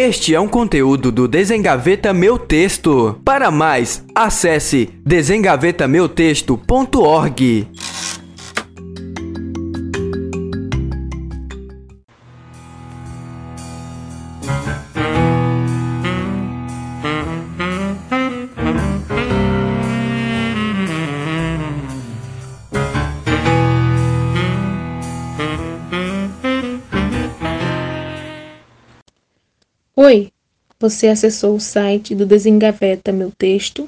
Este é um conteúdo do Desengaveta Meu Texto. Para mais, acesse desengavetameutexto.org. você acessou o site do Desengaveta Meu Texto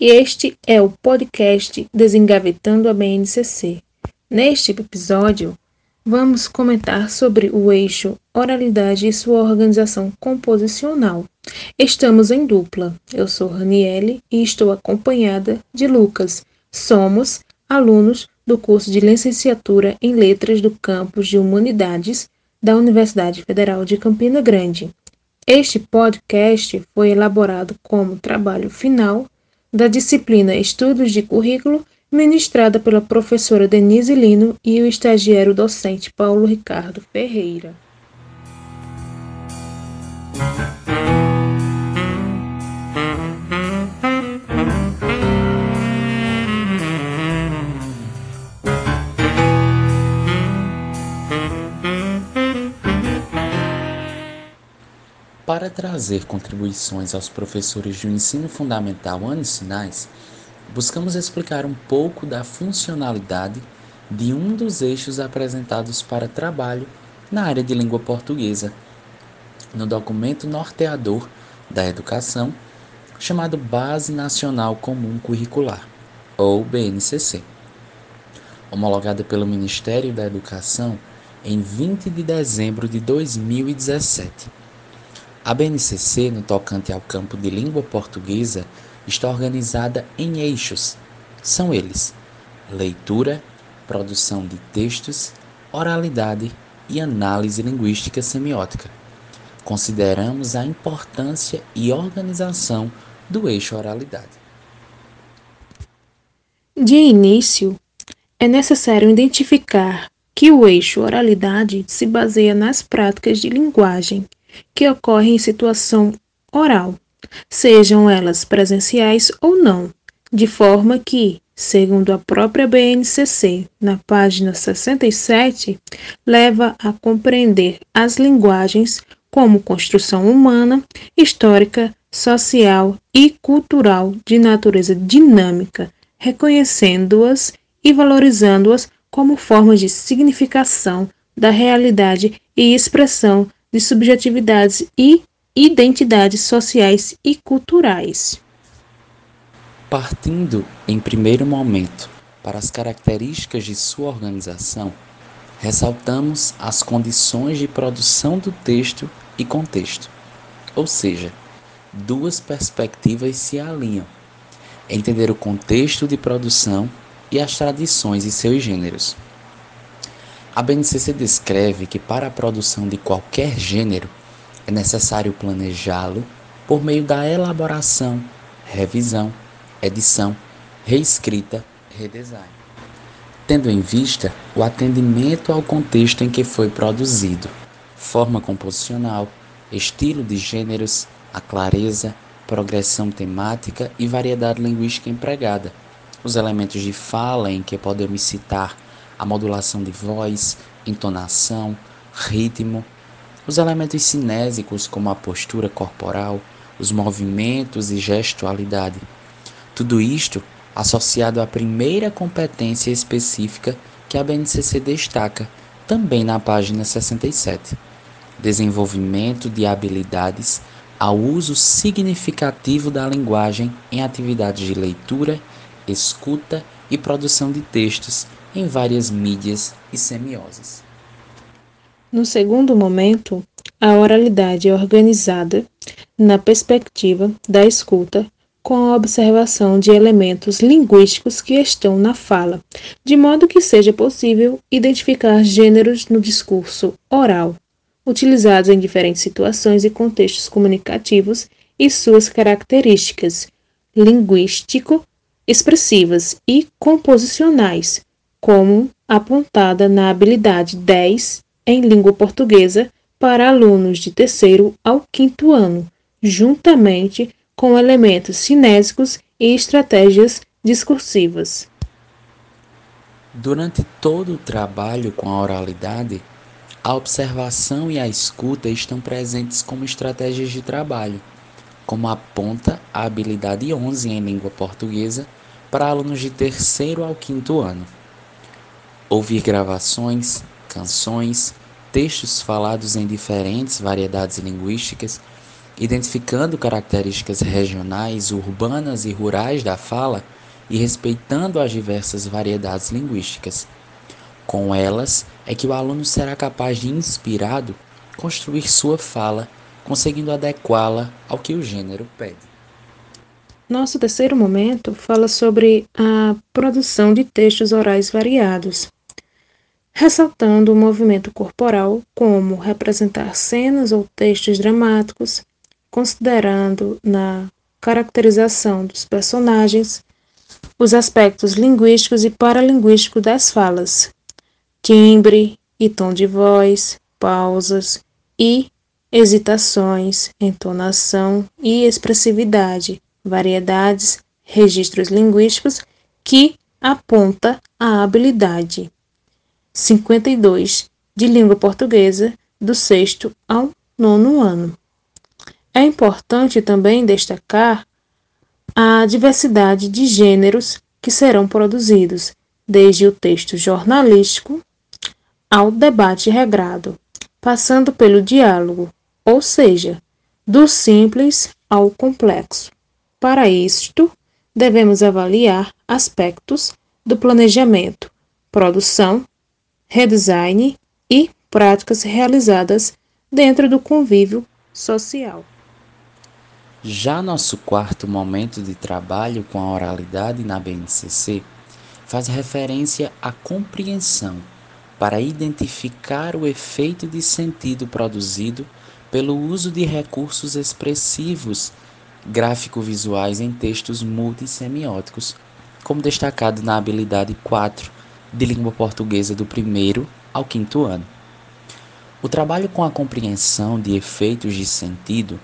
e este é o podcast Desengavetando a BNCC. Neste episódio, vamos comentar sobre o eixo oralidade e sua organização composicional. Estamos em dupla. Eu sou Raniele e estou acompanhada de Lucas. Somos alunos do curso de licenciatura em Letras do campus de Humanidades da Universidade Federal de Campina Grande. Este podcast foi elaborado como trabalho final da disciplina Estudos de Currículo, ministrada pela professora Denise Lino e o estagiário docente Paulo Ricardo Ferreira. Para trazer contribuições aos professores do ensino fundamental anos finais, buscamos explicar um pouco da funcionalidade de um dos eixos apresentados para trabalho na área de língua portuguesa, no documento norteador da educação, chamado Base Nacional Comum Curricular, ou BNCC, homologada pelo Ministério da Educação em 20 de dezembro de 2017. A BNCC, no tocante ao campo de língua portuguesa, está organizada em eixos. São eles: leitura, produção de textos, oralidade e análise linguística semiótica. Consideramos a importância e organização do eixo oralidade. De início, é necessário identificar que o eixo oralidade se baseia nas práticas de linguagem que ocorrem em situação oral, sejam elas presenciais ou não, de forma que, segundo a própria BNCC, na página 67, leva a compreender as linguagens como construção humana, histórica, social e cultural de natureza dinâmica, reconhecendo-as e valorizando-as como formas de significação da realidade e expressão de subjetividades e identidades sociais e culturais. Partindo, em primeiro momento, para as características de sua organização, ressaltamos as condições de produção do texto e contexto, ou seja, duas perspectivas se alinham: entender o contexto de produção e as tradições e seus gêneros. A BNCC descreve que para a produção de qualquer gênero é necessário planejá-lo por meio da elaboração, revisão, edição, reescrita, redesign, tendo em vista o atendimento ao contexto em que foi produzido, forma composicional, estilo de gêneros, a clareza, progressão temática e variedade linguística empregada, os elementos de fala em que podemos citar a modulação de voz, entonação, ritmo, os elementos cinésicos como a postura corporal, os movimentos e gestualidade. Tudo isto associado à primeira competência específica que a BNCC destaca, também na página 67. Desenvolvimento de habilidades ao uso significativo da linguagem em atividades de leitura, escuta e produção de textos em várias mídias e semioses. No segundo momento, a oralidade é organizada na perspectiva da escuta com a observação de elementos linguísticos que estão na fala, de modo que seja possível identificar gêneros no discurso oral, utilizados em diferentes situações e contextos comunicativos e suas características linguístico, expressivas e composicionais, como apontada na habilidade 10 em língua portuguesa, para alunos de terceiro ao quinto ano, juntamente com elementos cinésicos e estratégias discursivas. Durante todo o trabalho com a oralidade, a observação e a escuta estão presentes como estratégias de trabalho, como aponta a habilidade 11 em língua portuguesa para alunos de terceiro ao quinto ano. Ouvir gravações, canções, textos falados em diferentes variedades linguísticas, identificando características regionais, urbanas e rurais da fala e respeitando as diversas variedades linguísticas. Com elas é que o aluno será capaz de, inspirado, construir sua fala, conseguindo adequá-la ao que o gênero pede. Nosso terceiro momento fala sobre a produção de textos orais variados ressaltando o movimento corporal como representar cenas ou textos dramáticos, considerando na caracterização dos personagens os aspectos linguísticos e paralinguísticos das falas, timbre e tom de voz, pausas e hesitações, entonação e expressividade, variedades, registros linguísticos que aponta a habilidade. 52 de língua portuguesa do sexto ao nono ano. É importante também destacar a diversidade de gêneros que serão produzidos, desde o texto jornalístico ao debate regrado, passando pelo diálogo, ou seja, do simples ao complexo. Para isto, devemos avaliar aspectos do planejamento, produção redesign e práticas realizadas dentro do convívio social. Já nosso quarto momento de trabalho com a oralidade na BNCC faz referência à compreensão para identificar o efeito de sentido produzido pelo uso de recursos expressivos gráfico-visuais em textos multissemióticos, como destacado na habilidade 4 de língua portuguesa do primeiro ao quinto ano. O trabalho com a compreensão de efeitos de sentido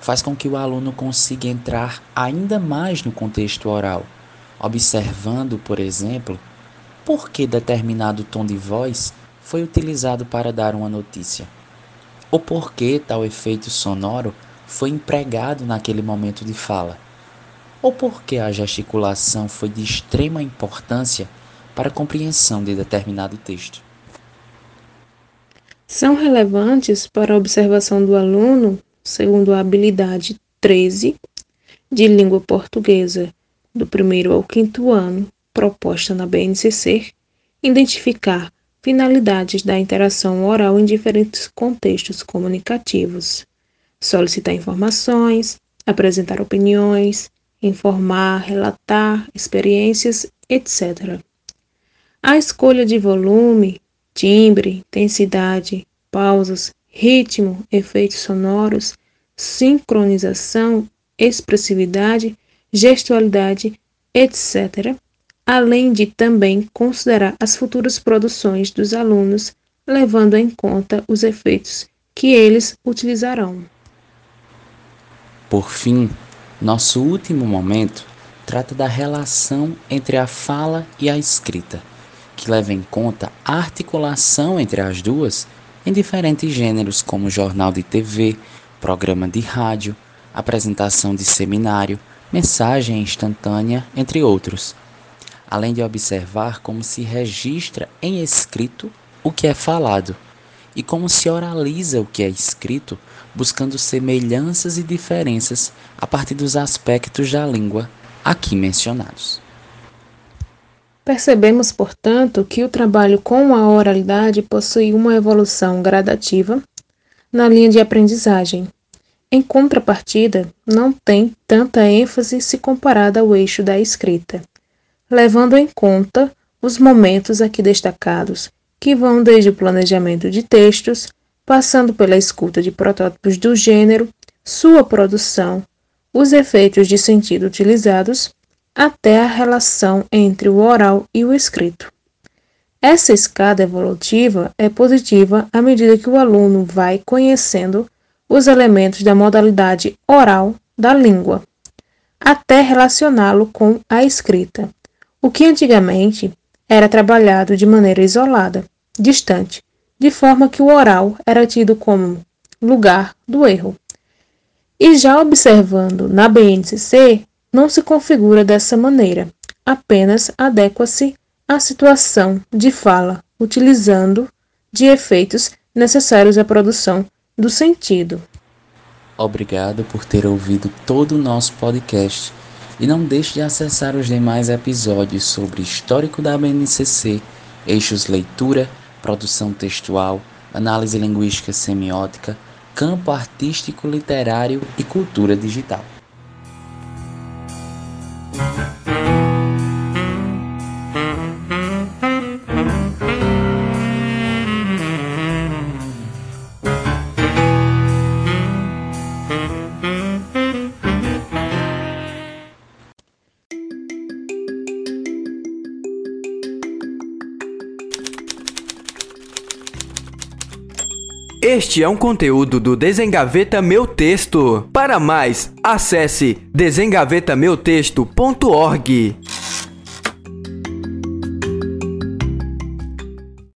faz com que o aluno consiga entrar ainda mais no contexto oral, observando, por exemplo, por que determinado tom de voz foi utilizado para dar uma notícia, ou por que tal efeito sonoro foi empregado naquele momento de fala, ou por que a gesticulação foi de extrema importância para compreensão de determinado texto. São relevantes para a observação do aluno, segundo a habilidade 13 de língua portuguesa do primeiro ao quinto ano, proposta na BNCC, identificar finalidades da interação oral em diferentes contextos comunicativos, solicitar informações, apresentar opiniões, informar, relatar experiências, etc. A escolha de volume, timbre, intensidade, pausas, ritmo, efeitos sonoros, sincronização, expressividade, gestualidade, etc., além de também considerar as futuras produções dos alunos, levando em conta os efeitos que eles utilizarão. Por fim, nosso último momento trata da relação entre a fala e a escrita que leva em conta a articulação entre as duas em diferentes gêneros como jornal de TV, programa de rádio, apresentação de seminário, mensagem instantânea, entre outros. Além de observar como se registra em escrito o que é falado e como se oraliza o que é escrito, buscando semelhanças e diferenças a partir dos aspectos da língua aqui mencionados. Percebemos, portanto, que o trabalho com a oralidade possui uma evolução gradativa na linha de aprendizagem. Em contrapartida, não tem tanta ênfase se comparada ao eixo da escrita, levando em conta os momentos aqui destacados, que vão desde o planejamento de textos, passando pela escuta de protótipos do gênero, sua produção, os efeitos de sentido utilizados até a relação entre o oral e o escrito. Essa escada evolutiva é positiva à medida que o aluno vai conhecendo os elementos da modalidade oral da língua, até relacioná-lo com a escrita, o que antigamente era trabalhado de maneira isolada, distante, de forma que o oral era tido como lugar do erro. E já observando na BNCC, não se configura dessa maneira, apenas adequa-se à situação de fala, utilizando de efeitos necessários à produção do sentido. Obrigado por ter ouvido todo o nosso podcast e não deixe de acessar os demais episódios sobre histórico da BNCC, eixos leitura, produção textual, análise linguística semiótica, campo artístico literário e cultura digital. Este é um conteúdo do Desengaveta Meu Texto. Para mais, acesse desengavetameutexto.org.